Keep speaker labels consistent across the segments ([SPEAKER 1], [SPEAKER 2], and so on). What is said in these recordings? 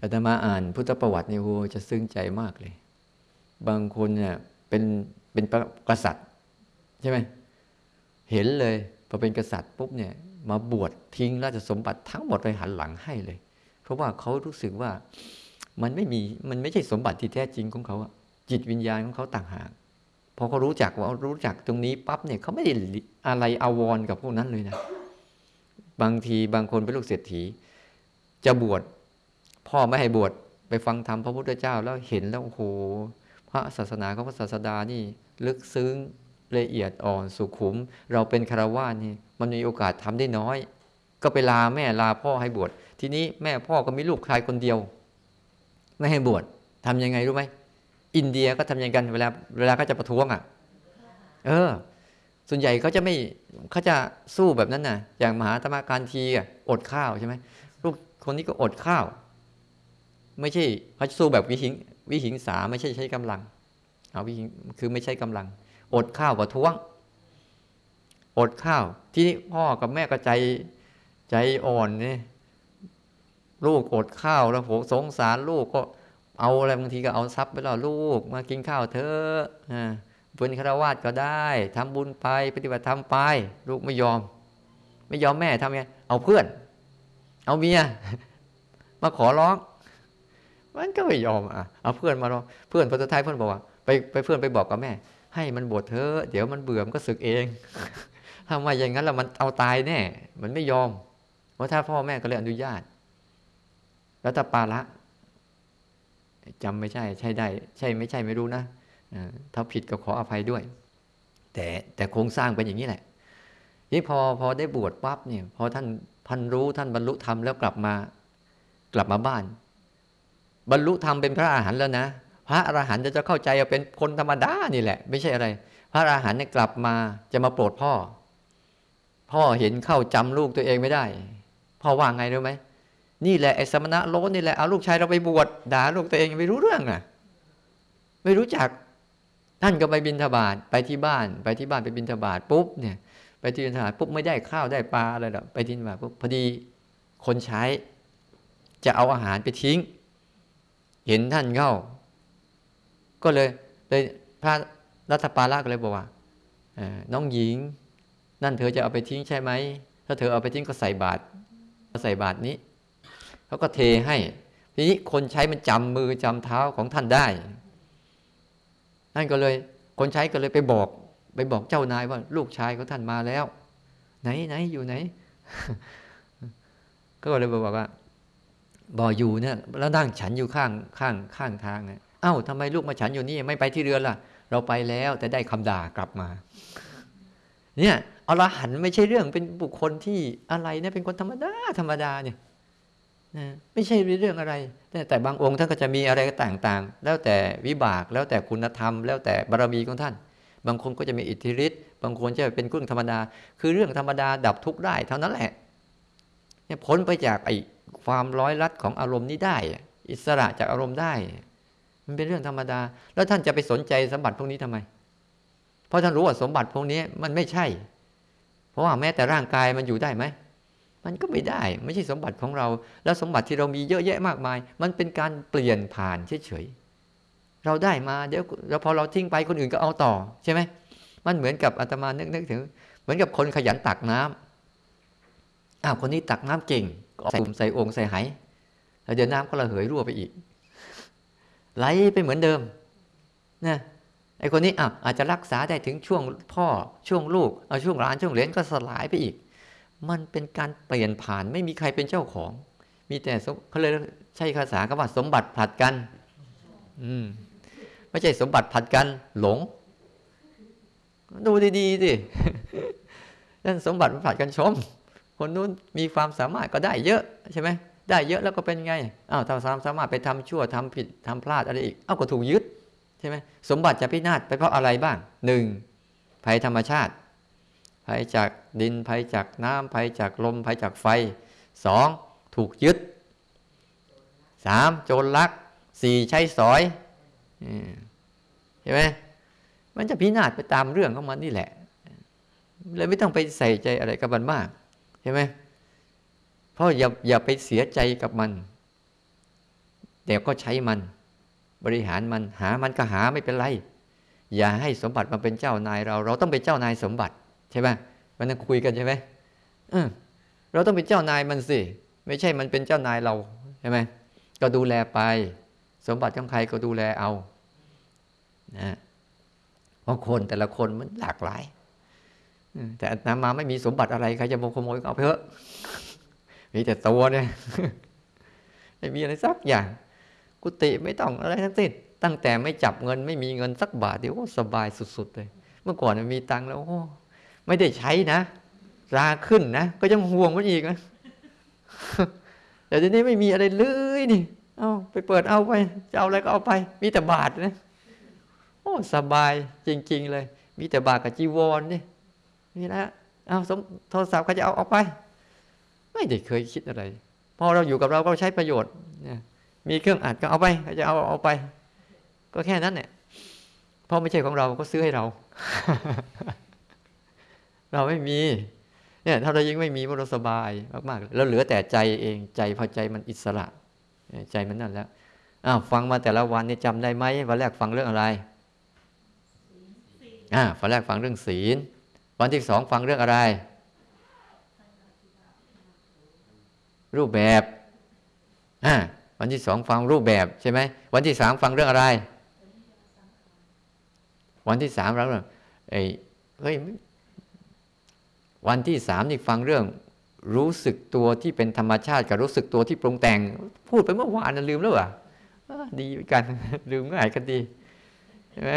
[SPEAKER 1] อาตมาอ่านพุทธประวัติเนี่ยโหจะซึ้งใจมากเลย บางคนเนี่ยเป็นเป็นกษัตริย์ ใช่ไหมเห็นเลยพอเป็นกษัตริย์ปุ๊บเนี่ยมาบวชทิ้งราชสมบัติทั้งหมดไปหันหลังให้เลย เพราะว่าเขารู้สึกว่ามันไม่มีมันไม่ใช่สมบัติที่แท้จริงของเขาจิตวิญญาณของเขาต่างหากพอเขารู้จักว่ารู้จักตรงนี้ปั๊บเนี่ยเขาไม่ได้อะไรอาวรกับพวกนั้นเลยนะ บางทีบางคนเป็นลูกเศรษฐี จะบวช พ่อไม่ให้บวชไปฟังธรรมพระพุทธเจ้าแล้วเห็นแล้วโอ้โหพระศาสนาของพระศาสดานี่ลึกซึ้งละเอียดอ่อนสุขุม เราเป็นคารวะนี่มันมีโอกาสทำได้น้อย ก็ไปลาแม่ลาพ่อให้บวชทีนี้แม่พ่อก็มีลูกชายคนเดียว ไม่ให้บวชทำยังไงรู้ไหมอินเดียก็ทำยังไงกันเวลาเวลาก็จะประท้วงอะ เออ ส่วนใหญ่เขาจะไม่เขาจะสู้แบบนั้นน่ะ อย่างมหาธรรมการทีอะอดข้าวใช่ไหมลูกคนนี้ก็อดข้าว ไม่ใช่เขาสู้แบบวิหิงวิหิงสาไม่ใช่ใช้กำลังเอาวิหิงคือไม่ใช่กำลัง อดข้าวประท้วง อดข้าว ที่พ่อกับแม่ก็ใจใจอ่อนเนี่ยลูกอดข้าวแล้วโหสงสารลูกก็เอาอะไรบางทีก็เอาทรัพย์ไปแล้วลูกมากินข้าวเถอะเป็นฆราวาสก็ได้ทำบุญไปปฏิบัติธรรมไป ลูกไม่ยอม ไม่ยอมแม่ทำไงเอาเพื่อน เอาเมียมาขอร้อง มันก็ไม่ยอมอะเอาเพื่อนมาร้องเพื่อนพอสุดท้ายเพื่อนบอกว่าไปไปเพื่อนไปบอกกับแม่ ให้มันบวชเถอะเดี๋ยวมันเบื่อมันก็สึกเองทำไมอย่างนั้นแล้วมันเอาตายแน่มันไม่ยอม เพราะถ้าพ่อแม่ก็เลยอนุญาต แล้วถ้าปาละจำไม่ใช่ใช่ได้ ใช่ไม่ใช่ไม่รู้นะถ้าผิดก็ขออภัยด้วย แต่แต่โครงสร้างเป็นอย่างนี้แหละนี่พอพอได้บวชปั๊บเนี่ยพอท่านท่านรู้ท่านบรรลุธรรมแล้วกลับมากลับมาบ้าน บรรลุธรรมเป็นพระอาหารหันต์แล้วนะ พระอรหันต์จะเข้าใจว่าเป็นคนธรรมดานี่แหละ ไม่ใช่อะไร พระอรหันต์เนี่ยกลับมาจะมาโปรดพ่อ พ่อเห็นเข้าจำลูกตัวเองไม่ได้ พ่อว่าไงรู้ไหมนี่แหละไอ้สมณะโลนนี่แหละเอาลูกชายเราไปบวชด่าลูกตัวเองไม่รู้เรื่องอะ ไม่รู้จักท่านก็ไปบินทบาทไปที่บ้าน ไปที่บ้านไปบินทบาทปุ๊บเนี่ย ไปที่บินทบาทปุ๊บไม่ได้ข้าวได้ปลาอะไรหรอกไปที่บินทบาทปุ๊บพอดีคนใช้จะเอาอาหารไปทิ้ง เห็นท่านเข้า ก็เลยเลยพระรัตปาละก็เลยบอกว่าน้องหญิง นั่นเธอจะเอาไปทิ้งใช่ไหม ถ้าเธอเอาไปทิ้งก็ใส่บาตรใส่บาตรนี้เขาก็เทให้ ทีนี้คนใช้มันจำมือจำเท้าของท่านได้นั่นก็เลย คนใช้ก็เลยไปบอก ไปบอกเจ้านายว่า ลูกชายของท่านมาแล้ว ไหนไหนอยู่ไหน ก็เลยบอกว่า บ่ออยู่เนี่ยแล้วนั่งฉันอยู่ข้างข้างข้างทางเนี่ยเอ้าทำไมลูกมาฉันอยู่นี่ไม่ไปที่เรือนล่ะ เราไปแล้วแต่ได้คำด่ากลับมา เนี่ยอรหันไม่ใช่เรื่องเป็นบุคคลที่อะไรเนี่ยเป็นคนธรรมดาธรรมดาเนี่ยนะไม่ใช่เรื่องอะไร แต่แต่บางองค์ท่านก็จะมีอะไรต่างๆ แล้วแต่วิบากแล้วแต่คุณธรรม แล้วแต่บารมีของท่าน บางคนก็จะมีอิทธิฤทธิ์บางคนจะเป็นกุ้งธรรมดา คือเรื่องธรรมดาดับทุกข์ได้เท่านั้นแหละเนี่ยพ้นไปจากไอ้ ความร้อยลัดของอารมณ์นี้ได้ อิสระจากอารมณ์ได้ มันเป็นเรื่องธรรมดา แล้วท่านจะไปสนใจสมบัติพวกนี้ทำไม เพราะท่านรู้ว่าสมบัติพวกนี้มันไม่ใช่ เพราะว่าแม้แต่ร่างกายมันอยู่ได้ไหมมันก็ไม่ได้ไม่ใช่สมบัติของเรา แล้วสมบัติที่เรามีเยอะแยะมากมาย มันเป็นการเปลี่ยนผ่านเฉยๆเราได้มาเดี๋ยวแล้วพอเราทิ้งไปคนอื่นก็เอาต่อใช่ไหมมันเหมือนกับอาตมานึกนึกถึง เหมือนกับคนขยันตักน้ำอ้าวคนนี้ตักน้ำเก่ง ก็ใส่ใส่องค์ใส่ไหแล้วเดี๋ยวน้ำก็ระเหยรั่วไปอีก ไหลไปเหมือนเดิมนะไอคนนี้อ้าวอาจจะรักษาได้ถึงช่วงพ่อช่วงลูกเอาช่วงหลานช่วงเหลนก็สลายไปอีก มันเป็นการเปลี่ยนผ่านไม่มีใครเป็นเจ้าของ มีแต่เขาเลยใช้ภาษาคำว่าสมบัติผลัดกัน อืมไม่ใช่สมบัติผลัดกัน หลง ดูดีๆสินั่นสมบัติผลัดกันชม คนนู้นมีความสามารถก็ได้เยอะใช่ไหมได้เยอะแล้วก็เป็นไงอ้าวถ้าสามสามารถไปทำชั่วทำผิดทำพลาดอะไรอีกอ้าวก็ถูกยึดใช่ไหมสมบัติจะพินาศไปเพราะอะไรบ้างหนึ่งภัยธรรมชาติภัยจากดินภัยจากน้ำภัยจากลมภัยจากไฟสองถูกยึดสามโจรลักสี่ใช้สอยเห็นไหมมันจะพินาศไปตามเรื่องของมันนี่แหละเลยไม่ต้องไปใส่ใจอะไรกับมันมาก เห็นไหมเพราะอย่าอย่าไปเสียใจกับมัน แต่ก็ใช้มัน บริหารมันหามันก็หาไม่เป็นไร อย่าให้สมบัติมาเป็นเจ้านายเรา เราต้องเป็นเจ้านายสมบัติใช่ไหมมันต้องคุยกันใช่ไหมเออเราต้องเป็นเจ้านายมันสิ ไม่ใช่มันเป็นเจ้านายเราใช่ไหมก็ดูแลไป สมบัติของใครก็ดูแลเอานะเพราะคนแต่ละคนมันหลากหลาย แต่นามาไม่มีสมบัติอะไรใครจะโมขโมยเอาไปเถอะมีแต่ตัวเนี่ยไม่มีอะไรสักอย่าง กุฏิไม่ต้องอะไรทั้งสิ้นตั้งแต่ไม่จับเงินไม่มีเงินสักบาทเดียวสบายสุดๆเลย เมื่อก่อนมีตังค์แล้วโอ้ไม่ได้ใช้นะราขึ้นนะก็ยังห่วงมันอีกนะแต่ทีนี้ไม่มีอะไรเลยนี่เอาไปเปิดเอาไปจะเอาอะไรก็เอาไป มีแต่บาทนะโอ้สบายจริง ๆ เลย มีแต่บาทกับจีวรนี่ นี่นะเอาสมโทรศัพท์เขาจะเอาออกไป ไม่ได้เคยคิดอะไรพอเราอยู่กับเราก็ใช้ประโยชน์เนี่ยมีเครื่องอัดก็เอาไปเขาจะเอาเอาไป ก็แค่นั้นเนี่ยเพราะไม่ใช่ของเราก็ซื้อให้เรา เราไม่มี เนี่ย ถ้าเรายิ่งไม่มีเราสบายมากๆแล้วเหลือแต่ใจเองใจพอใจมันอิสระ ใจมันนั่นแล้วอ้าวฟังมาแต่ละวันนี่จำได้ไหมวันแรกฟังเรื่องอะไรอ่าวันแรกฟังเรื่องศีล วันที่สองฟังเรื่องอะไร รูปแบบอ่าวันที่สองฟังรูปแบบใช่ไหมวันที่สามฟังเรื่องอะไร วันที่สามเราเอ้ยเฮ้ยวันที่สามนี่ฟังเรื่อง รู้สึกตัวที่เป็นธรรมชาติกับรู้สึกตัวที่ปรุงแต่ง พูดไปเมื่อวานนะลืมแล้วอะดีกันลืมง่ายกันดีใช่ไหม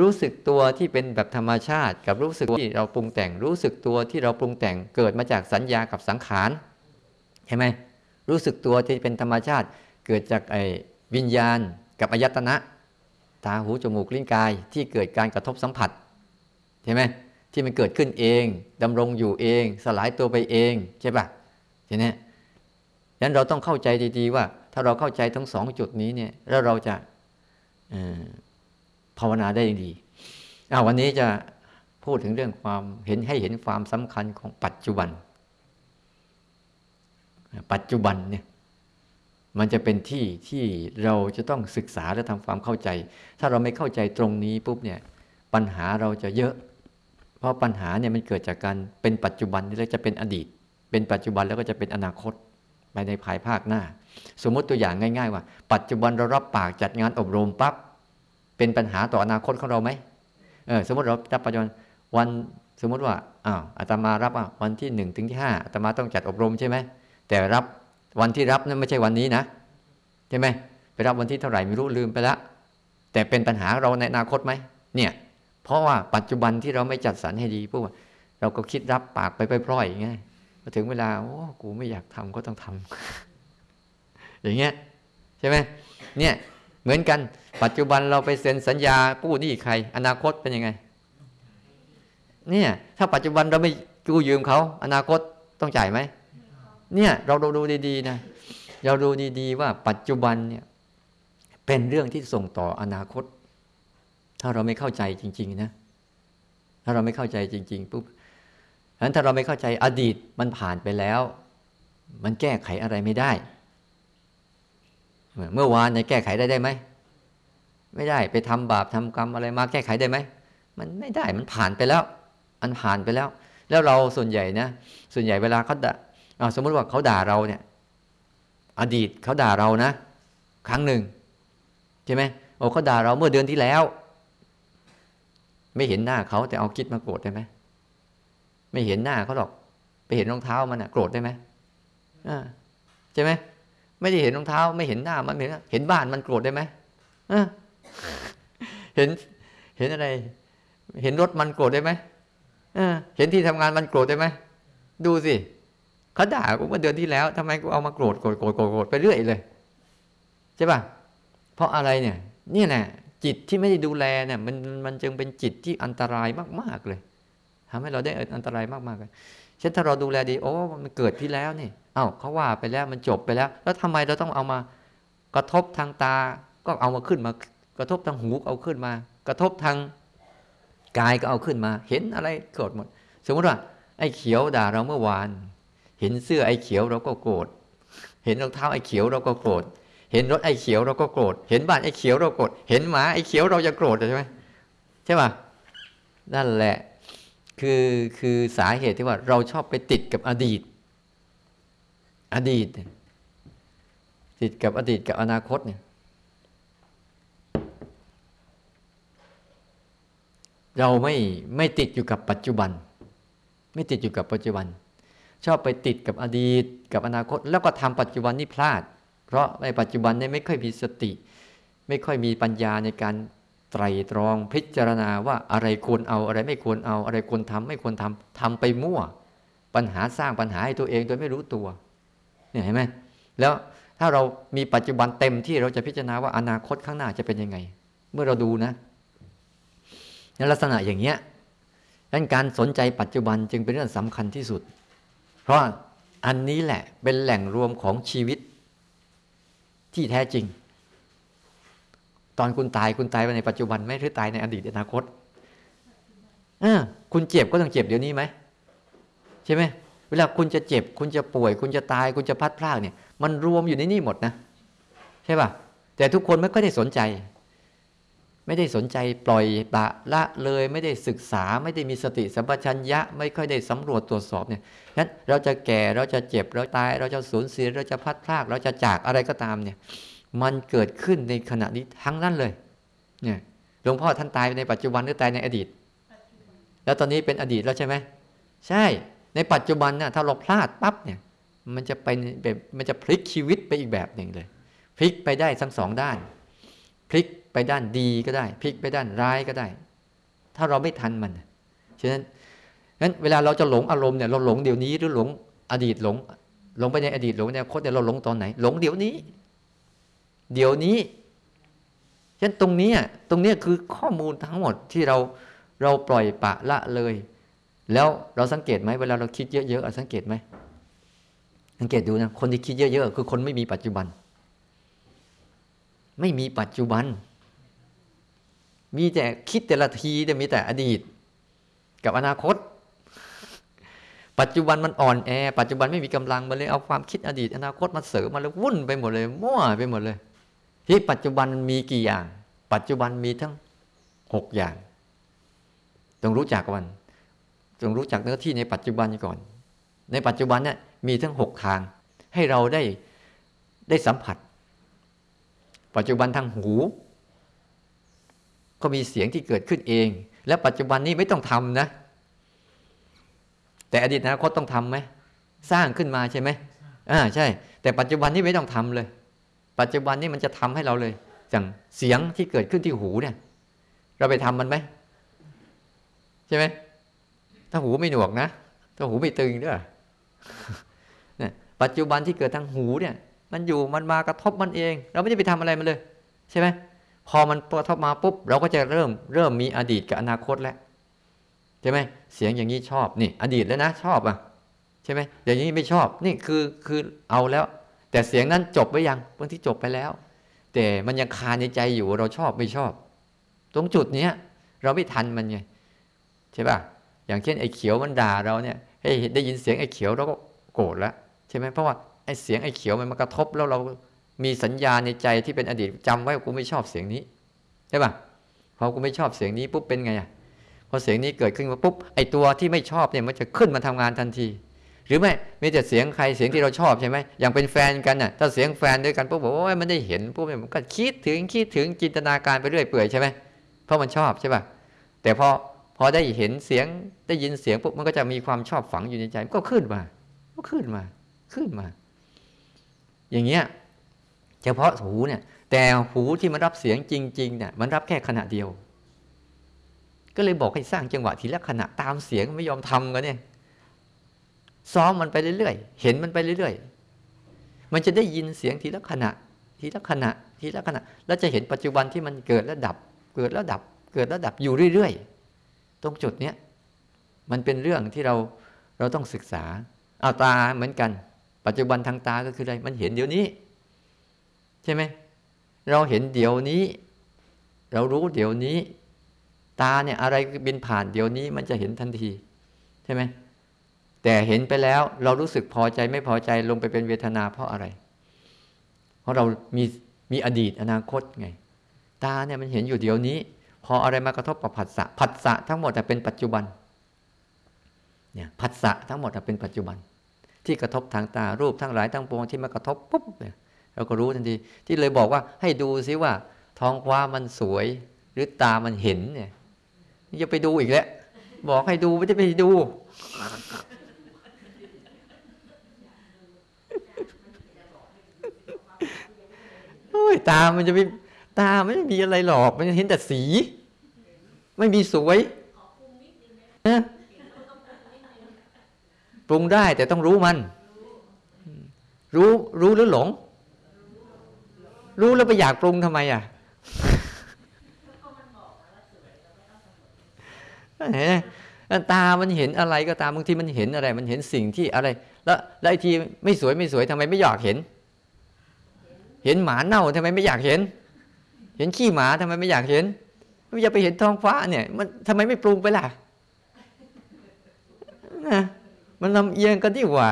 [SPEAKER 1] รู้สึกตัวที่เป็นแบบธรรมชาติ กับรู้สึกที่เราปรุงแต่ง รู้สึกตัวที่เราปรุงแต่งเกิดมาจากสัญญากับสังขารใช่ไหมรู้สึกตัวที่เป็นธรรมชาติ เกิดจากไอ้วิญญาณ กับอายตนะตาหูจมูกลิ้นกาย ที่เกิดการกระทบสัมผัสใช่ไหมที่มันเกิดขึ้นเองดำรงอยู่เอง สลายตัวไปเองใช่ปะทีนี้ดังนั้นเราต้องเข้าใจดีๆว่า ถ้าเราเข้าใจทั้งสองจุดนี้เนี่ยแล้วเราจะ ภาวนาได้ดีอาวันนี้จะพูดถึงเรื่องความเห็นให้เห็นความสำคัญของปัจจุบัน ปัจจุบันเนี่ยมันจะเป็นที่ที่เราจะต้องศึกษาและทำความเข้าใจ ถ้าเราไม่เข้าใจตรงนี้ปุ๊บเนี่ยปัญหาเราจะเยอะ เพราะปัญหาเนี่ยมันเกิดจากการเป็นปัจจุบันแล้วจะเป็นอดีต เป็นปัจจุบันแล้วก็จะเป็นอนาคตไปในภายภาคหน้า สมมติตัวอย่างง่าย ๆ ว่า ปัจจุบันเรารับปากจัดงานอบรมปั๊บ เป็นปัญหาต่ออนาคตของเราไหมเออสมมติเรารับปัจจุบันวันสมมติว่าอ้าวอาตมารับวันที่หนึ่งถึงที่ห้าอาตมาต้องจัดอบรมใช่ไหมแต่รับวันที่รับนั้นไม่ใช่วันนี้นะใช่ไหมไปรับวันที่เท่าไหร่ไม่รู้ลืมไปล้วแต่เป็นปัญหาเราในอนาคตไหมเนี่ยเพราะว่าปัจจุบันที่เราไม่จัดสรรให้ดีพวกเราก็คิดรับปากไปไปพล่อยอย่างเงี้ยพอถึงเวลาโอ้กูไม่อยากทำก็ต้องทำอย่างเงี้ยใช่ไหมเนี่ย เหมือนกัน ปัจจุบันเราไปเซ็นสัญญากู้หนี้ใคร อนาคตเป็นยังไง เนี่ย ถ้าปัจจุบันเราไม่กู้ยืมเขาอนาคตต้องจ่ายไหมเนี่ยเราดูดูดีๆนะเราดูดีๆว่าปัจจุบันเนี่ยเป็นเรื่องที่ส่งต่ออนาคต ถ้าเราไม่เข้าใจจริง ๆ นะ ถ้าเราไม่เข้าใจจริง ๆปุ๊บฉะนั้นถ้าเราไม่เข้าใจอดีตมันผ่านไปแล้ว มันแก้ไขอะไรไม่ได้ เมื่อวานเนี่ยแก้ไขได้ได้ไหมไม่ได้ไปทำบาปทำกรรมอะไรมาแก้ไขได้ไหมมันไม่ได้มันผ่านไปแล้วมันผ่านไปแล้ว แล้วเราส่วนใหญ่นะส่วนใหญ่เวลาเขาด่าสมมติว่าเขาด่าเราเนี่ย อดีตเขาด่าเรานะ ครั้งหนึ่งใช่ไหมโอ้เขาด่าเราเมื่อเดือนที่แล้ว ไม่เห็นหน้าเขาแต่เอาคิดมาโกรธได้ไหมไม่เห็นหน้าเขาหรอก ไปเห็นรองเท้ามันอะโกรธได้ไหมใช่ไหม ไม่ได้เห็นรองเท้า ไม่เห็นหน้ามันเห็นเห็นบ้านมันโกรธได้ไหมเห็นเห็นอะไร เห็นรถมันโกรธได้ไหมเห็นที่ทำงานมันโกรธได้ไหมดูสิเขาด่ากูเมื่อเดือนที่แล้วทำไมกูเอามาโกรธโกรธโกรธโกรธไปเรื่อยเลยใช่ป่ะเพราะอะไรเนี่ย นี่แหละจิตที่ไม่ได้ดูแลเนี่ย มันมันจึงเป็นจิตที่อันตรายมาก ๆเลยทำให้เราได้อันตรายมากๆเลยเช่นถ้าเราดูแลดี โอ้มันเกิดที่แล้วนี่ เอ้าเขาว่าไปแล้วมันจบไปแล้ว แล้วทำไมเราต้องเอามากระทบทางตา ก็เอามาขึ้นมา กระทบทางหูเอาขึ้นมา กระทบทางกายก็เอาขึ้นมา เห็นอะไรโกรธหมด สมมติว่า ไอ้เขียวด่าเราเมื่อวาน เห็นเสื้อไอ้เขียวเราก็โกรธ เห็นรองเท้าไอ้เขียวเราก็โกรธ เห็นรถไอ้เขียวเราก็โกรธ เห็นบ้านไอ้เขียวเราโกรธ เห็นหมาไอ้เขียวเราจะโกรธใช่ไหมใช่ป่ะ นั่นแหละ คือคือสาเหตุที่ว่าเราชอบไปติดกับอดีต อดีตติดกับอดีตกับอนาคตเนี่ย เราไม่ไม่ติดอยู่กับปัจจุบัน ไม่ติดอยู่กับปัจจุบัน ชอบไปติดกับอดีตกับอนาคต แล้วก็ทำปัจจุบันนี่พลาด เพราะในปัจจุบันนี่ไม่ค่อยมีสติ ไม่ค่อยมีปัญญาในการไตรตรองพิจารณาว่าอะไรควรเอาอะไรไม่ควรเอาอะไรควรทำไม่ควรทำทำไปมั่ว ปัญหาสร้างปัญหาให้ตัวเองโดยไม่รู้ตัว เนี่ยเห็นไหมแล้วถ้าเรามีปัจจุบันเต็มที่เราจะพิจารณาว่าอนาคตข้างหน้าจะเป็นยังไง เมื่อเราดูนะในลักษณะอย่างเนี้ยดังการสนใจปัจจุบันจึงเป็นเรื่องสำคัญที่สุด เพราะอันนี้แหละเป็นแหล่งรวมของชีวิตที่แท้จริง ตอนคุณตายคุณตายไปในปัจจุบันไหมหรือตายในอดีตอนาคตอคุณเจ็บก็ต้องเจ็บเดี๋ยวนี้ไหมใช่ไหม เวลาคุณจะเจ็บ คุณจะป่วย คุณจะตาย คุณจะพัดพลาดเนี่ย มันรวมอยู่ในนี่หมดนะ ใช่ป่ะ แต่ทุกคนไม่ค่อยได้สนใจ ไม่ได้สนใจปล่อยปะละเลยไม่ได้ศึกษา ไม่ได้มีสติสัมปชัญญะ ไม่ค่อยได้สำรวจตรวจสอบเนี่ยนั้นเราจะแก่เราจะเจ็บเราตาย เราจะสูญเสียเราจะพัดพลากเราจะจากอะไรก็ตามเนี่ย มันเกิดขึ้นในขณะนี้ทั้งนั้นเลย เนี่ยหลวงพ่อท่านตายในปัจจุบันหรือตายในอดีต แล้วตอนนี้เป็นอดีตแล้วใช่ไหมใช่ ในปัจจุบันน่ะถ้าเราพลาดปั๊บเนี่ย มันจะเป็นแบบมันจะพลิกชีวิตไปอีกแบบหนึ่งเลย พลิกไปได้ทั้งสองด้าน พลิกไปด้านดีก็ได้ พลิกไปด้านร้ายก็ได้ ถ้าเราไม่ทันมันฉะนั้นงั้นเวลาเราจะหลงอารมณ์เนี่ยเราหลงเดี๋ยวนี้หรือหลงอดีตหลง หลงไปในอดีตหลงในอนาคตเนี่ยเราหลงตอนไหน หลงเดี๋ยวนี้ เดี๋ยวนี้ฉะนั้นตรงนี้ตรงนี้คือข้อมูลทั้งหมดที่เราเราปล่อยปะละเลย แล้วเราสังเกตไหมเวลาเราคิดเยอะๆสังเกตไหมสังเกตดูนะคนที่คิดเยอะๆคือคนไม่มีปัจจุบัน ไม่มีปัจจุบัน มีแต่คิดแต่ละทีแต่มีแต่อดีต กับอนาคต ปัจจุบันมันอ่อนแอ ปัจจุบันไม่มีกำลังมาเลยเอาความคิดอดีต อนาคตมาเสริมมาเลยวุ่นไปหมดเลยมั่วไปหมดเลย ที่ปัจจุบันมีกี่อย่าง ปัจจุบันมีทั้งหกอย่าง ต้องรู้จักวัน ต้องรู้จักเนื้อที่ในปัจจุบันก่อน ในปัจจุบันเนี่ยมีทั้งหกทาง ให้เราได้ได้สัมผัส ปัจจุบันทางหู ก็มีเสียงที่เกิดขึ้นเอง และปัจจุบันนี้ไม่ต้องทำนะ แต่อดีตอนาคตต้องทํำไหมสร้างขึ้นมาใช่ไหมอ่าใช่ แต่ปัจจุบันนี้ไม่ต้องทำเลย ปัจจุบันนี้มันจะทำให้เราเลยอย่างเสียงที่เกิดขึ้นที่หูเนี่ย เราไปทำมันไหมใช่ไหม ถ้าหูไม่หนวกนะ ถ้าหูไม่ตึงด้วยเนี่ยปัจจุบันที่เกิดทางหูเนี่ย มันอยู่มันมากระทบมันเอง เราไม่ได้ไปทำอะไรมันเลย ใช่ไหมพอมันกระทบมาปุ๊บ เราก็จะเริ่มเริ่มมีอดีตกับอนาคตแล้วใช่ไหมเสียงอย่างนี้ชอบนี่ อดีตแล้วนะชอบอะใช่ไหมอย่างนี้ไม่ชอบนี่คือคือเอาแล้ว แต่เสียงนั้นจบไปยังบางที่จบไปแล้ว แต่มันยังคาในใจอยู่เราชอบไม่ชอบ ตรงจุดเนี้ย เราไม่ทันมันไงใช่ป่ะ อย่างเช่นไอ้เขียวมันด่าเราเนี่ยให้ได้ยินเสียงไอ้เขียวเราก็โกรธแล้วใช่ไหมเพราะว่าไอ้เสียงไอ้เขียวมันมากระทบแล้วเรามีสัญญาในใจที่เป็นอดีตจำไว้กูไม่ชอบเสียงนี้ใช่ป่ะพอกูไม่ชอบเสียงนี้ปุ๊บเป็นไงอะพอเสียงนี้เกิดขึ้นมาปุ๊บไอตัวที่ไม่ชอบเนี่ยมันจะขึ้นมาทำงานทันที หรือไม่ม่แต่เสียงใครเสียงที่เราชอบใช่ไหมอย่างเป็นแฟนกันน่ะถ้าเสียงแฟนด้วยกันปุ๊บบอกว่ามันได้เห็นปุ๊บมันก็คิดถึงคิดถึงจินตนาการไปเรื่อยเปื่อยใช่ไหมเพราะมันชอบใช่ป่ะแต่พอ อได้เห็นเสียงได้ยินเสียงปุ๊บมันก็จะมีความชอบฝังอยู่ในใจก็ขึ้นมา ก็ขึ้นมา ขึ้นมา อย่างเงี้ยเฉพาะหูเนี่ย แต่หูที่มันรับเสียงจริงๆเนี่ยมันรับแค่ขณะเดียว ก็เลยบอกให้สร้างจังหวะทีละขณะตามเสียงไม่ยอมทำกันเนี่ยซ้อมมันไปเรื่อยๆ เห็นมันไปเรื่อยๆ มันจะได้ยินเสียงทีละขณะ ทีละขณะ ทีละขณะ แล้วจะเห็นปัจจุบันที่มันเกิดแล้วดับ เกิดแล้วดับ เกิดแล้วดับอยู่เรื่อยๆ ตรงจุดเนี้ยมันเป็นเรื่องที่เราเราต้องศึกษาเอาตาเหมือนกัน ปัจจุบันทางตาก็คืออะไร มันเห็นเดี๋ยวนี้ ใช่ไหมเราเห็นเดี๋ยวนี้ เรารู้เดี๋ยวนี้ ตาเนี่ยอะไรบินผ่านเดี๋ยวนี้มันจะเห็นทันที ใช่ไหมแต่เห็นไปแล้วเรารู้สึกพอใจไม่พอใจลงไปเป็นเวทนาเพราะอะไร เพราะเรามีมีอดีตอนาคตไง ตาเนี่ยมันเห็นอยู่เดี๋ยวนี้ พออะไรมากระทบกับผัสสะผัสสะทั้งหมดเป็นปัจจุบันเนี่ยผัสสะทั้งหมดเป็นปัจจุบัน ที่กระทบทางตารูปทั้งหลายทั้งปวงที่มากระทบปุ๊บเนี่ยเราก็รู้ทันทีที่เลยบอกว่าให้ดูซิว่า ท้องฟ้ามันสวย หรือตามันเห็นเนี่ยจะไปดูอีกแล้วบอกให้ดูไม่ได้ไปดูโอ้ยตามันจะไม่ ตาไม่มีอะไรหรอก มันเห็นแต่สี ไม่มีสวยนะปรุงได้แต่ต้องรู้มัน รู้รู้หรือหลง รู้แล้วไปอยากปรุงทำไมอะเห็นตามันเห็นอะไรก็ตามบางทีมันเห็นอะไร มันเห็นสิ่งที่อะไร แล้วแล้วไอ้ทีไม่สวยไม่สวยทำไมไม่อยากเห็น เห็นหมาเน่าทำไมไม่อยากเห็น เห็นขี้หมาทำไมไม่อยากเห็นไม่อยากไปเห็นท้องฟ้าเนี่ย มันทำไมไม่ปรุงไปล่ะนะมันลำเอียงกันที่ว่า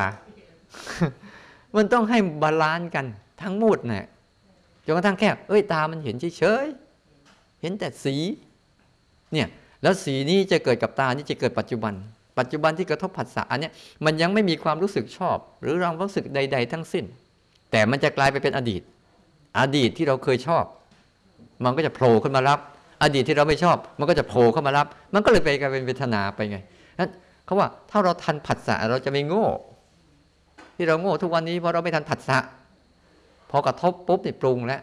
[SPEAKER 1] มันต้องให้ balance กัน ทั้งหมดเนี่ยจนกระทั่งแค่เอ้ยตามันเห็นเฉยเห็นแต่สีเนี่ยแล้วสีนี้จะเกิดกับตานี่จะเกิดปัจจุบัน ปัจจุบันที่กระทบผัสสะอันนี้มันยังไม่มีความรู้สึกชอบ หรือความรู้สึกใด ๆ ทั้งสิ้น แต่มันจะกลายไปเป็นอดีต อดีตที่เราเคยชอบ มันก็จะโผล่ขึ้นมารับ อดีตที่เราไม่ชอบ มันก็จะโผล่เข้ามารับ มันก็เลยไปกลายเป็นเวทนาไปไงนั้นเขาว่าถ้าเราทันผัสสะเราจะไม่โง่ ที่เราโง่ทุกวันนี้เพราะเราไม่ทันผัสสะพอกระทบปุ๊บนี่ปรุงแล้ว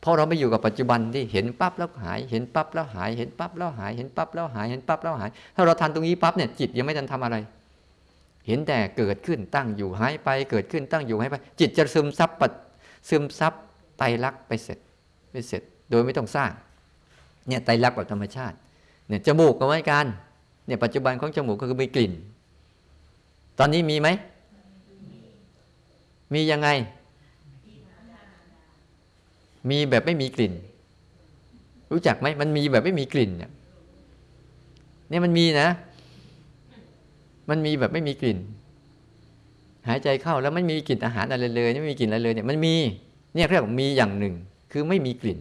[SPEAKER 1] เพราะเราไม่อยู่กับปัจจุบันที่เห็นปั๊บแล้วหาย เห็นปั๊บแล้วหาย เห็นปั๊บแล้วหาย เห็นปั๊บแล้วหาย เห็นปั๊บแล้วหาย ถ้าเราทันตรงนี้ปั๊บเนี่ยจิตยังไม่ทันทำอะไร เห็นแต่เกิดขึ้นตั้งอยู่หายไป เกิดขึ้นตั้งอยู่หายไป จิตจะซึมซับปัดซึมซับไตรลักษณ์ไปเสร็จไปเสร็จ โดยไม่ต้องสร้างเนี่ยไตรลักษณ์แบบธรรมชาติเนี่ยจมูกก็เหมือนกันเนี่ยปัจจุบันของจมูกก็คือมีกลิ่น ตอนนี้มีไหม มียังไง มีแบบไม่มีกลิ่น รู้จักไหมมันมีแบบไม่มีกลิ่นเนี่ยเนี่ยมันมีนะ มันมีแบบไม่มีกลิ่น หายใจเข้าแล้วไม่มีกลิ่นอาหารอะไรเลย ไม่มีกลิ่นอะไรเลยเนี่ยมันมี เนี่ยเรียกว่ามีอย่างหนึ่ง คือไม่มีกลิ่น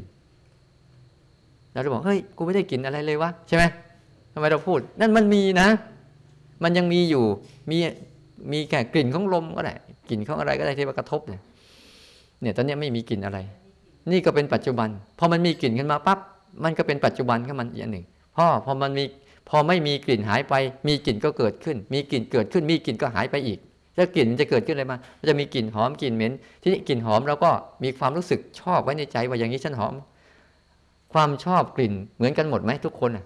[SPEAKER 1] เราจะบอกเฮ้ยกูไม่ได้กลิ่นอะไรเลยวะใช่ไหมทำไมเราพูด นั่นมันมีนะ มันยังมีอยู่มีมีแค่กลิ่นของลมก็ได้กลิ่นของอะไรก็ได้ที่มากระทบเนี่ยเนี่ยตอนนี้ไม่มีกลิ่นอะไร นี่ก็เป็นปัจจุบันพอมันมีกลิ่นขึ้นมาปั๊บมันก็เป็นปัจจุบันขึ้นมันอย่างหนึ่งพ่อพอมันมีพอไม่มีกลิ่นหายไป มีกลิ่นก็เกิดขึ้น มีกลิ่นเกิดขึ้น มีกลิ่นก็หายไปอีก แล้วกลิ่นมันจะเกิดขึ้นอะไรมาจะมีกลิ่นหอมกลิ่นเหม็นที่นี่กลิ่นหอมเราก็มีความรู้สึกชอบไว้ในใจว่าอย่างนี้ฉันหอม ความชอบกลิ่นเหมือนกันหมดไหมทุกคนอะ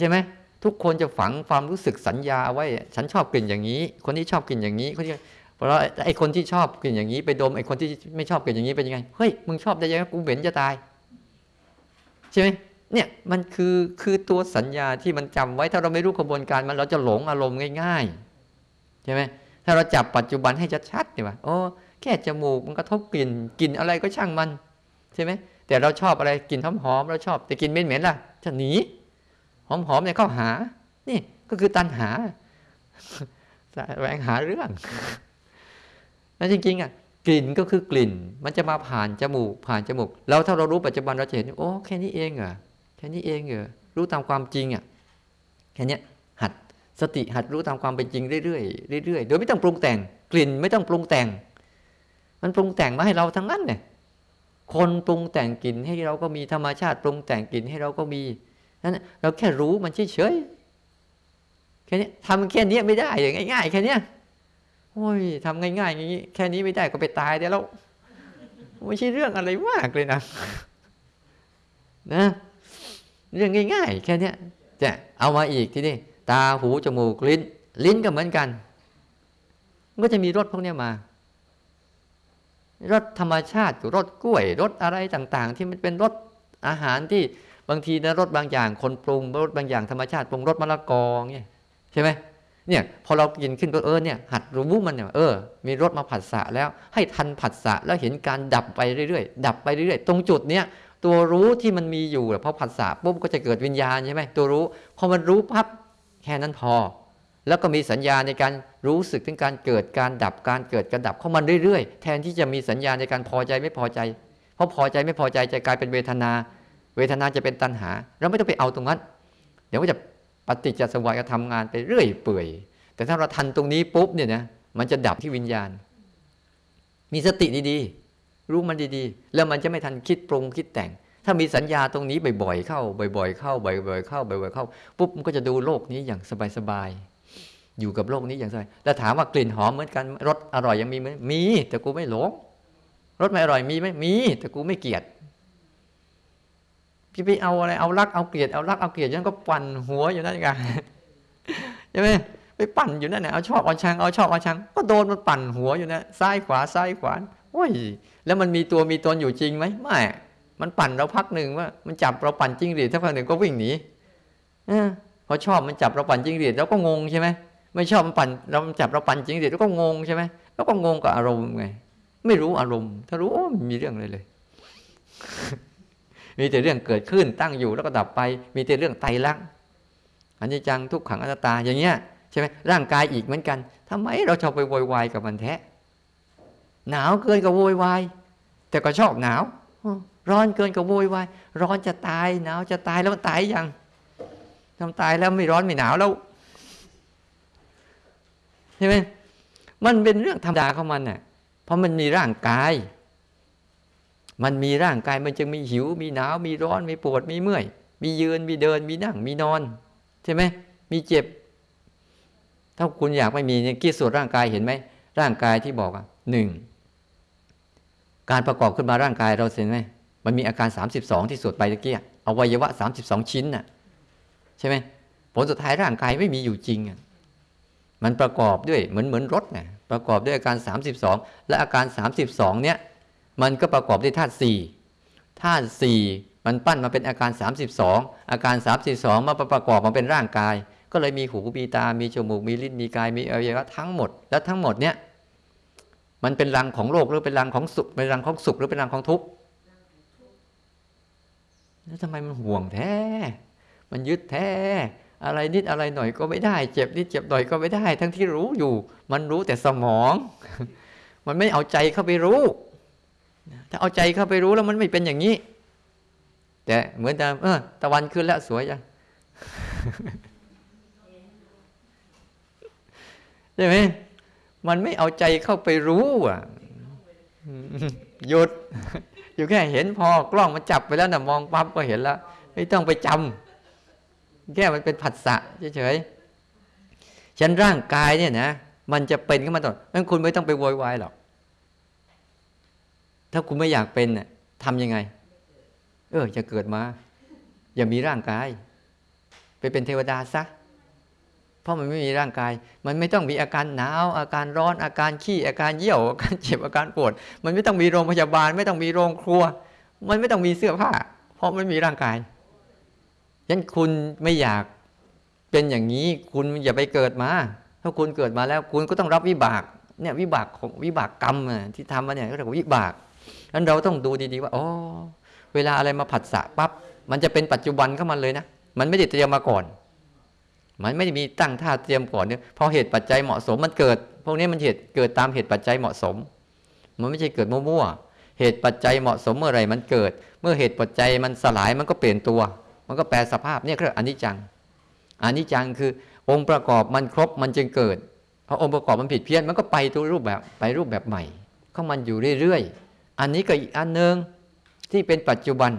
[SPEAKER 1] ใช่ไหมทุกคนจะฝังความรู้สึกสัญญาไว้ ฉันชอบกลิ่นอย่างนี้ คนที่ชอบกลิ่นอย่างนี้คนที่เพราะไอ้คนที่ชอบกลิ่นอย่างนี้ ไปดมไอ้คนที่ไม่ชอบกลิ่นอย่างนี้เป็นยังไงเฮ้ยมึงชอบได้ยังไงกูเหม็นจะตาย ใช่ไหมเนี่ยมันคือคือตัวสัญญาที่มันจำไว้ถ้าเราไม่รู้กระบวนการมันเราจะหลงอารมณ์ง่ายๆใช่ไหมถ้าเราจับปัจจุบันให้ชัดๆเนี่ยว่าโอ้แค่จมูกมันกระทบกลิ่นกลิ่นอะไรก็ช่างมัน ใช่ไหม แต่เราชอบอะไรกลิ่นหอมเราชอบแต่กลิ่นเหม็นๆล่ะจะหนีหอมๆเนี่ยเข้าหา นี่ก็คือตันหาแหวงหาเรื่องแล้วจริงๆอะกลิ่นก็คือกลิ่น มันจะมาผ่านจมูกผ่านจมูกแล้วถ้าเรารู้ปัจจุบันเราจะเห็นโอ้แค่นี้เองเหรอแค่นี้เองเหรอรู้ตามความจริงอะแค่นี้หัดสติหัดรู้ตามความเป็นจริงเรื่อยๆเรื่อยๆโดยไม่ต้องปรุงแต่ง กลิ่นไม่ต้องปรุงแต่ง มันปรุงแต่งมาให้เราทั้งนั้นเนี่ย คนปรุงแต่งกลิ่นให้เราก็มีธรรมชาติปรุงแต่งกลิ่นให้เราก็มีนั้นเราแค่รู้มันเฉยๆแค่นี้ทำแค่นี้ไม่ได้อย่างง่ายๆแค่นี้โอ้ยทำง่ายๆอย่างนี้แค่นี้ไม่ได้ก็ไปตายเดี๋ยวเราไม่ใช่เรื่องอะไรมากเลยนะนะเรื่องง่าย ๆ แค่นี้จะเอามาอีกทีนี้ตาหูจมูกลิ้น ลิ้นก็เหมือนกันมันก็จะมีรสพวกนี้มา รสธรรมชาติรสกล้วยรสอะไรต่างๆ ที่มันเป็นรสอาหารที่บางทีนะรสบางอย่างคนปรุงรสบางอย่างธรรมชาติปรุงรสมะละกอเงี้ยใช่ไหมเนี่ยพอเรากินขึ้นก็เออเนี่ยหัดรู้มันเนี่ยเออ มีรสมาผัสสะแล้วให้ทันผัสสะแล้วเห็นการดับไปเรื่อยๆดับไปเรื่อยๆ ตรงจุดเนี้ยตัวรู้ที่มันมีอยู่พอผัสสะปุ๊บก็จะเกิดวิญญาณใช่ไหมตัวรู้พอมันรู้ปั๊บแค่นั้นพอ แล้วก็มีสัญญาในการรู้สึกถึงการเกิดการดับการเกิดการดับเข้ามันเรื่อยๆ แทนที่จะมีสัญญาในการพอใจไม่พอใจ เพราะพอใจไม่พอใจจะกลายเป็นเวทนา เวทนาจะเป็นตัณหา เราไม่ต้องไปเอาตรงนั้น เดี๋ยวก็จะปฏิจจสมุปบาทก็ทำงานไปเรื่อยเปื่อย แต่ถ้าเราทันตรงนี้ปุ๊บเนี่ยนะมันจะดับที่วิญญาณ มีสติดีๆ รู้มันดีๆ แล้วมันจะไม่ทันคิดปรุงคิดแต่ง ถ้ามีสัญญาตรงนี้บ่อยๆเข้า บ่อยๆเข้า บ่อยๆเข้า บ่อยๆเข้า ปุ๊บมันก็จะดูโลกนี้อย่างสบายๆ อยู่กับโลกนี้อย่างสบายแล้วถามว่ากลิ่นหอมเหมือนกันรสอร่อยยังมีไหมมี แต่กูไม่หลงรสไม่อร่อยมีไหมมี แต่กูไม่เกลียดพี่ไปเอาอะไรเอารักเอาเกลียดเอารักเอาเกลียดยันก็ปั่นหัวอยู่นั่นกันใช่ไหมไปปั่นอยู่นั่นน่ะเอาชอบเอาชังเอาชอบเอาชัง ก็โดนมันปั่นหัวอยู่นะซ้ายขวาซ้ายขวาโอ้ย แล้วมันมีตัวมีตนอยู่จริงไหมไม่มันปั่นเราพักหนึ่งว่า มันจับเราปั่นจิ้งหรีดถ้าพักหนึ่งก็วิ่งหนีอพอชอบมันจับเราปั่นจิ้งหรีดเราก็งงใช่ไหม ไม่ชอบมันปั่นเราจับเราปั่นจิ้งหรีดเราก็งงใช่ไหมเราก็งงกับอารมณ์ไง ไม่รู้อารมณ์ ถ้ารู้โอ้มีเรื่องอะไรเลย มีแต่เรื่องเกิดขึ้นตั้งอยู่แล้วก็ดับไป มีแต่เรื่องไตรลักษณ์อันนี้จังทุกขังอนัตตาอย่างเงี้ยใช่ไหมร่างกายอีกเหมือนกันทำไมเราชอบไปโวยวายกับมันแท้หนาวเกินก็โวยวายแต่ก็ชอบหนาวร้อนเกินก็โวยวายร้อนจะตายหนาวจะตายแล้วมันตายยังทำตายแล้วไม่ร้อนไม่หนาวแล้ว ใช่ไหมมันเป็นเรื่องธรรมดาของมันน่ะ เพราะมันมีร่างกาย มันมีร่างกายมันจึงมีหิว มีหนาว มีร้อน มีปวด มีเมื่อย มียืน มีเดิน มีนั่ง มีนอน ใช่ไหม มีเจ็บ ถ้าคุณอยากไม่มีเนี่ยกี้ส่วนร่างกายเห็นไหม ร่างกายที่บอกอะหนึ่ง การประกอบขึ้นมาร่างกายเราเห็นไหม มันมีอาการ 32 ที่สวดไปตะกี้อวัยวะ 32 ชิ้นน่ะ ใช่ไหม ผลสุดท้ายร่างกายไม่มีอยู่จริงอะ มันประกอบด้วยเหมือนเหมือนรถไงประกอบด้วยอาการ 32 และอาการ 32 เนี้ยมันก็ประกอบด้วยธาตุสี่ธาตุสี่มันปั้นมาเป็นอาการ 32 อาการ 32 มาประกอบมาเป็นร่างกาย ก็เลยมีหูมีตา มีจมูก มีลิ้น มีกาย มีอวัยวะทั้งหมด แล้วทั้งหมดเนี้ยมันเป็นรังของโลกหรือเป็นรังของสุข เป็นรังของสุขหรือเป็นรังของทุกข์ แล้วทำไมมันห่วงแท้ มันยึดแท้ อะไรนิดอะไรหน่อยก็ไม่ได้ เจ็บนิดเจ็บหน่อยก็ไม่ได้ ทั้งที่รู้อยู่ มันรู้แต่สมอง มันไม่เอาใจเข้าไปรู้ ถ้าเอาใจเข้าไปรู้แล้วมันไม่เป็นอย่างนี้ แต่เหมือนแต่เออตะวันขึ้นแล้วสวยจังใช่ไหมมันไม่เอาใจเข้าไปรู้อะหยุด อยู่แค่เห็นพอกล้องมันจับไปแล้วนะมองปั๊บก็เห็นแล้ว ไม่ต้องไปจำ แค่มันเป็นผัสสะเฉยๆฉันร่างกายเนี่ยนะมันจะเป็นขึ้นมาตลอดงั้นคุณไม่ต้องไปโวยวายหรอก ถ้าคุณไม่อยากเป็นเนี่ยทำยังไง เออจะเกิดมา อย่ามีร่างกาย ไปเป็นเทวดาซะเพราะมันไม่มีร่างกาย มันไม่ต้องมีอาการหนาว อาการร้อนอาการขี้อาการเยี่ยวอาการเจ็บอาการปวด มันไม่ต้องมีโรงพยาบาล ไม่ต้องมีโรงครัว มันไม่ต้องมีเสื้อผ้า เพราะมันมีร่างกาย ยันคุณไม่อยากเป็นอย่างนี้ คุณอย่าไปเกิดมา ถ้าคุณเกิดมาแล้วคุณก็ต้องรับวิบากเนี่ยวิบากของวิบากกรรมที่ทำมาเนี่ยก็เรียกว่าวิบากนั้นเราต้องดูดีๆว่าอ๋อเวลาอะไรมาผัสสะปั๊บมันจะเป็นปัจจุบันเข้ามาเลยนะมันไม่ได้เตรียมมาก่อน มันไม่ได้มีตั้งท่าเตรียมก่อนเนี่ยพอเหตุปัจจัยเหมาะสมมันเกิด พวกนี้มันเหตุเกิดตามเหตุปัจจัยเหมาะสม มันไม่ใช่เกิดมั่วๆเหตุปัจจัยเหมาะสมเมื่อไรมันเกิด เมื่อเหตุปัจจัยมันสลายมันก็เปลี่ยนตัว มันก็แปลสภาพเนี่ยคืออนิจจังอนิจจังคือองค์ประกอบมันครบมันจึงเกิดพอองค์ประกอบมันผิดเพี้ยนมันก็ไปตัวรูปแบบไปรูปแบบใหม่เข้ามันอยู่เรื่อยๆ อันนี้ก็อีกอันหนึ่งที่เป็นปัจจุบัน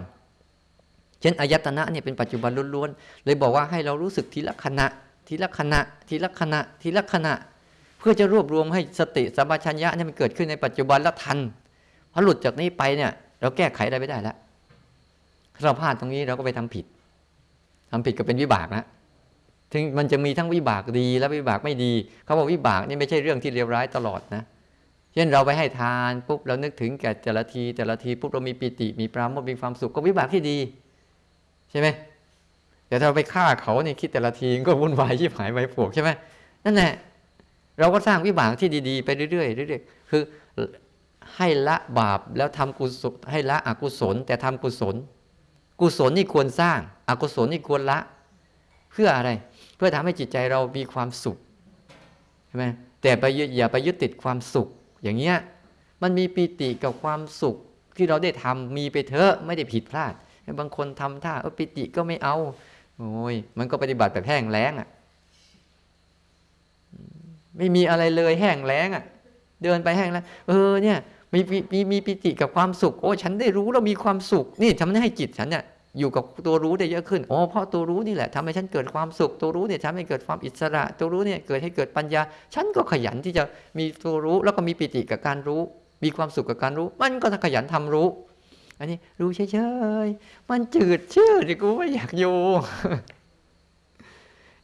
[SPEAKER 1] เช่นอายตนะเนี่ยเป็นปัจจุบันล้วนๆ เลยบอกว่าให้เรารู้สึกทีละขณะ ทีละขณะ ทีละขณะ ทีละขณะ เพื่อจะรวบรวมให้สติสัมปชัญญะเนี่ยมันเกิดขึ้นในปัจจุบันแล้วทันพอหลุดจากนี้ไปเนี่ย เราแก้ไขอะไรไม่ได้แล้วเราพลาดตรงนี้เราก็ไปทำผิด ทำผิดก็เป็นวิบากนะถึงมันจะมีทั้งวิบากดีและวิบากไม่ดี เขาบอกวิบากนี่ไม่ใช่เรื่องที่เลวร้ายตลอดนะเช่นเราไปให้ทานปุ๊บเรานึกถึงแก่แต่ละที แต่ละทีปุ๊บเรามีปิติมีปราโมทมีความสุขก็วิบากที่ดี ใช่ไหมแต่ถ้าเราไปฆ่าเขาเนี่ยคิดแต่ละทีก็วุ่นวายชิบหายไปปวกใช่ไหมนั่นแหละเราก็สร้างวิบากที่ดี ๆ ไปเรื่อยๆเรื่อยๆคือให้ละบาปแล้วทำกุศลให้ละอกุศล แต่ทำกุศล กุศลนี่ควรสร้าง อกุศลนี่ควรละ เพื่ออะไร เพื่อทำให้จิตใจเรามีความสุขใช่ไหมแต่ไปอย่าไปยึดติดความสุข อย่างเงี้ยมันมีปีติกับความสุขที่เราได้ทำมีไปเถอะไม่ได้ผิดพลาด บางคนทำท่าเออปิติก็ไม่เอาโอ้ยมันก็ปฏิบัติแบบแห้งแล้งอะ่ะ ไม่มีอะไรเลยแห้งแล้งอะ่ะ เดินไปแห้งแล้วเออเนี่ย มีมีมีปิติกับความสุข โอ้ฉันได้รู้แล้วมีความสุข นี่ทำให้จิตฉันเนี่ยอยู่กับตัวรู้ได้เยอะขึ้น อ๋อ เพราะตัวรู้นี่แหละทำให้ฉันเกิดความสุข ตัวรู้เนี่ยทำให้เกิดความอิสระ ตัวรู้เนี่ยเกิดให้เกิดปัญญา ฉันก็ขยันที่จะมีตัวรู้แล้วก็มีปิติกับการรู้ มีความสุขกับการรู้ มันก็ขยันทำรู้ อันนี้รู้เฉยๆ มันจืดชื่อดิกูไม่อยากอยู่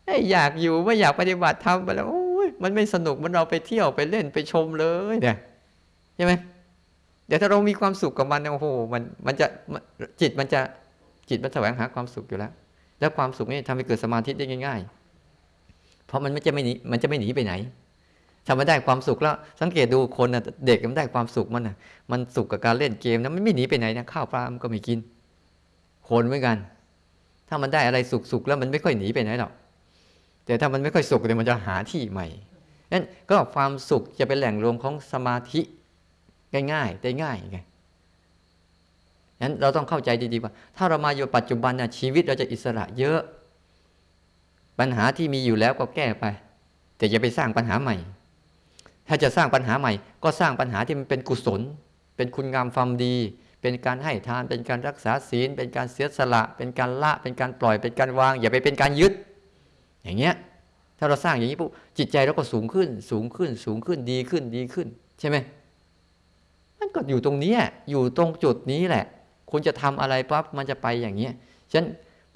[SPEAKER 1] ไม่อยากอยู่ไม่อยากปฏิบัติทำไปแล้วโอ้ยมันไม่สนุกมันเราไปเที่ยวไปเล่นไปชมเลยเนี่ยใช่ไหม เดี๋ยวถ้าเรามีความสุขกับมันโอ้โหมันมันจะจิตมันจะจิตมันแสวงหาความสุขอยู่แล้ว แล้วความสุขนี่ทำให้เกิดสมาธิได้ง่าย ๆ เพราะมันไม่จะไม่หนีมันจะไม่หนีไปไหนถ้ามันได้ความสุขแล้ว สังเกตดูคนนะเด็กมันได้ความสุขมันนะมันสุขกับการเล่นเกมนะมันไม่หนีไปไหนนะข้าวปลามันก็ไม่กิน คนเหมือนกัน ถ้ามันได้อะไรสุขๆแล้วมันไม่ค่อยหนีไปไหนหรอกแต่ถ้ามันไม่ค่อยสุขเดี๋ยวมันจะหาที่ใหม่นั่นก็ความสุขจะเป็นแหล่งรวมของสมาธิ ง่ายๆได้ง่ายไงนั้นเราต้องเข้าใจดีๆว่า ถ้าเรามาอยู่ปัจจุบันนะชีวิตเราจะอิสระเยอะ ปัญหาที่มีอยู่แล้วก็แก้ไป แต่อย่าไปสร้างปัญหาใหม่ ถ้าจะสร้างปัญหาใหม่ ก็สร้างปัญหาที่มันเป็นกุศล เป็นคุณงามความดี เป็นการให้ทาน เป็นการรักษาศีล เป็นการเสียสละ เป็นการละ เป็นการปล่อยเป็นการวาง อย่าไปเป็นการยึด อย่างเงี้ยถ้าเราสร้างอย่างนี้ปุ๊บจิตใจเราก็สูงขึ้น สูงขึ้นสูงขึ้นดีขึ้นดีขึ้น ใช่ไหม มันก็อยู่ตรงนี้อยู่ตรงจุดนี้แหละ คุณจะทำอะไรปั๊บมันจะไปอย่างนี้ฉะนั้น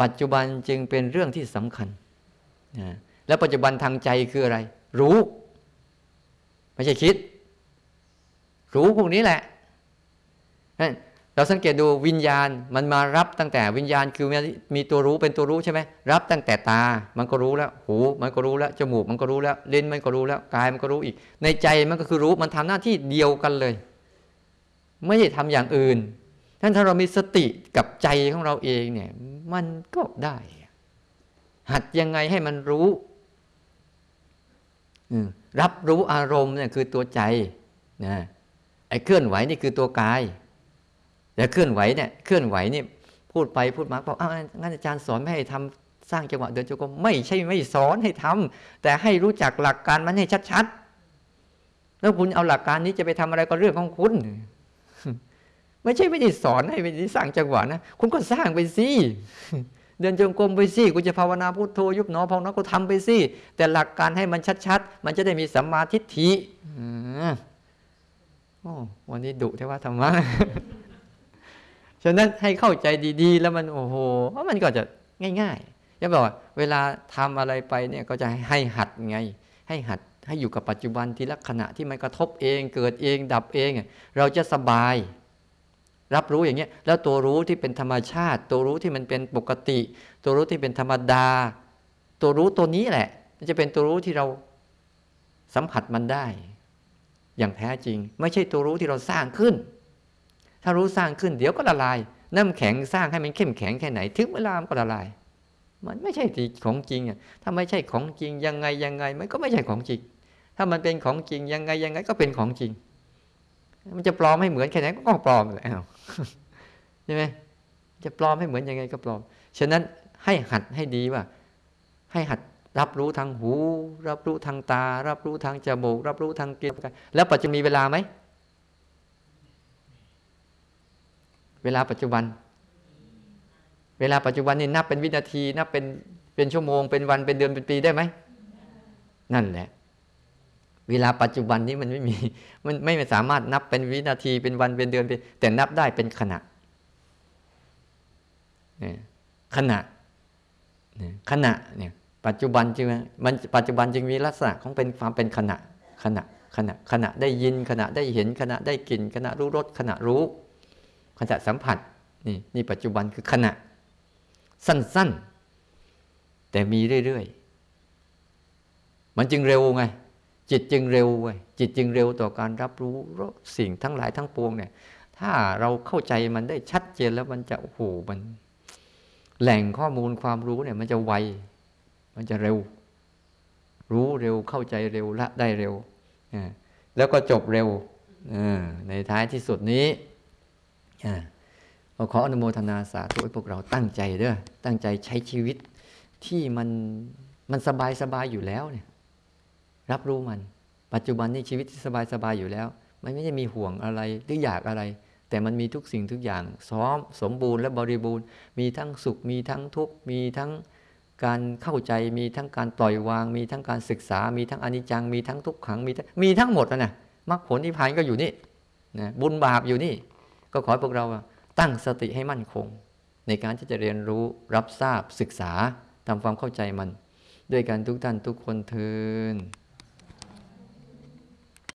[SPEAKER 1] ปัจจุบันจึงเป็นเรื่องที่สำคัญนะแล้วปัจจุบันทางใจคืออะไร รู้ ไม่ใช่คิด รู้พวกนี้แหละเราสังเกตดูวิญญาณมันมารับตั้งแต่วิญญาณคือมีตัวรู้เป็นตัวรู้ใช่ไหมรับตั้งแต่ตา มันก็รู้แล้วหู มันก็รู้แล้วจมูกมันก็รู้แล้วลิ้นมันก็รู้แล้วกายมันก็รู้อีก ในใจมันก็คือรู้มันทำหน้าที่เดียวกันเลย ไม่ใช่ทำอย่างอื่นท่านถ้าเรามีสติกับใจของเราเองเนี่ยมันก็ได้ หัดยังไงให้มันรู้ รับรู้อารมณ์เนี่ยคือตัวใจนะไอ้เคลื่อนไหวนี่คือตัวกายแต่เคลื่อนไหวเนี่ยเคลื่อนไหวนี่พูดไปพูดมาบอกอ้าวงั้นอาจารย์สอนไม่ให้ทำสร้างจังหวะเดินจงกรมไม่ใช่ไม่สอนให้ทำแต่ให้รู้จักหลักการมันให้ชัดๆแล้วคุณเอาหลักการนี้จะไปทำอะไรก็เรื่องของคุณ ไม่ใช่ไม่ได้สอนให้ไปสร้างจังหวะนะคุณก็สร้างไปสิเดินจงกรมไปสิกูจะภาวนาพุทโธยุบหนอพองน้อก็ทำไปสิแต่หลักการให้มันชัดๆ มันจะได้มีสัมมาทิฏฐิโอ้วันนี้ดุเทว่าธรรมะฉะนั้นให้เข้าใจดีๆ แล้วมันโอ้โหมันก็จะง่ายๆจะบอกว่าเวลาทำอะไรไปเนี่ยก็จะให้หัดไง ให้หัดให้อยู่กับปัจจุบันทีละขณะที่มันกระทบเอง เกิดเองดับเอง เราจะสบาย รับรู้อย่างเงี้ยแล้วตัวรู้ที่เป็นธรรมชาติ ตัวรู้ที่มันเป็นปกติ ตัวรู้ที่เป็นธรรมดา ตัวรู้ตัวนี้แหละจะเป็นตัวรู้ที่เราสัมผัสมันได้ อย่างแท้จริง ไม่ใช่ตัวรู้ที่เราสร้างขึ้น ถ้ารู้สร้างขึ้นเดี๋ยวก็ละลาย น้ำแข็งสร้างให้มันเข้มแข็งแค่ไหน ถึงเวลามันก็ละลาย มันไม่ใช่ของจริงอะถ้าไม่ใช่ของจริงยังไงยังไงมันก็ไม่ใช่ของจริง ถ้ามันเป็นของจริงยังไงยังไงก็เป็นของจริงมันจะปลอมให้เหมือนแค่ไหนก็ปลอมแล้ว ใช่ไหมจะปลอมให้เหมือนยังไงก็ปลอม ฉะนั้นให้หัดให้ดีว่า ให้หัดรับรู้ทางหู รับรู้ทางตา รับรู้ทางจมูก รับรู้ทางกินแล้วปัจจุบันมีเวลาไหม เวลาปัจจุบัน เวลาปัจจุบันนี่นับเป็นวินาที นับเป็นเป็นชั่วโมง เป็นวันเป็นเดือนเป็นปีได้ไหม นั่นแหละ เวลาปัจจุบันนี้มันไม่มี มันไม่สามารถนับเป็นวินาทีเป็นวันเป็นเดือนเป็นแต่นับได้เป็นขณะขณะขณะเนี่ยปัจจุบันจึงมันปัจจุบันจึงมีลักษณะของเป็นความเป็นขณะขณะขณะขณะได้ยินขณะได้เห็นขณะได้กลิ่นขณะรู้รสขณะรู้ ขณะสัมผัสนี่นี่ปัจจุบันคือขณะ สั้นๆ แต่มีเรื่อยๆ มันจึงเร็วไง จิตจึงเร็วเว้ยจิตจึงเร็วต่อการรับรู้สิ่งทั้งหลายทั้งปวงเนี่ย ถ้าเราเข้าใจมันได้ชัดเจนแล้วมันจะโอ้โหมัน แหล่งข้อมูลความรู้เนี่ย มันจะไว มันจะเร็ว รู้เร็วเข้าใจเร็วละได้เร็วแล้วก็จบเร็วในท้ายที่สุดนี้อ่าขออนุโมทนาสาธุให้พวกเราตั้งใจเด้อตั้งใจใช้ชีวิตที่มันมันสบายสบายอยู่แล้วเนี่ย รับรู้มัน ปัจจุบันนี้ชีวิตที่สบายสบายอยู่แล้ว มันไม่ได้มีห่วงอะไรหรืออยากอะไร แต่มันมีทุกสิ่งทุกอย่างซ้อมสมบูรณ์และบริบูรณ์ มีทั้งสุขมีทั้งทุกข์มีทั้งการเข้าใจมีทั้งการปล่อยวาง มีทั้งการศึกษา มีทั้งอนิจจัง มีทั้งทุกขังมีทั้งมีทั้งหมดนะนะมรรคผลที่พานก็อยู่นี่นะบุญบาปอยู่นี่ ก็ขอให้พวกเราตั้งสติให้มั่นคง ในการที่จะเรียนรู้รับทราบศึกษาทำความเข้าใจมัน ด้วยกันทุกท่านทุกคนเทิน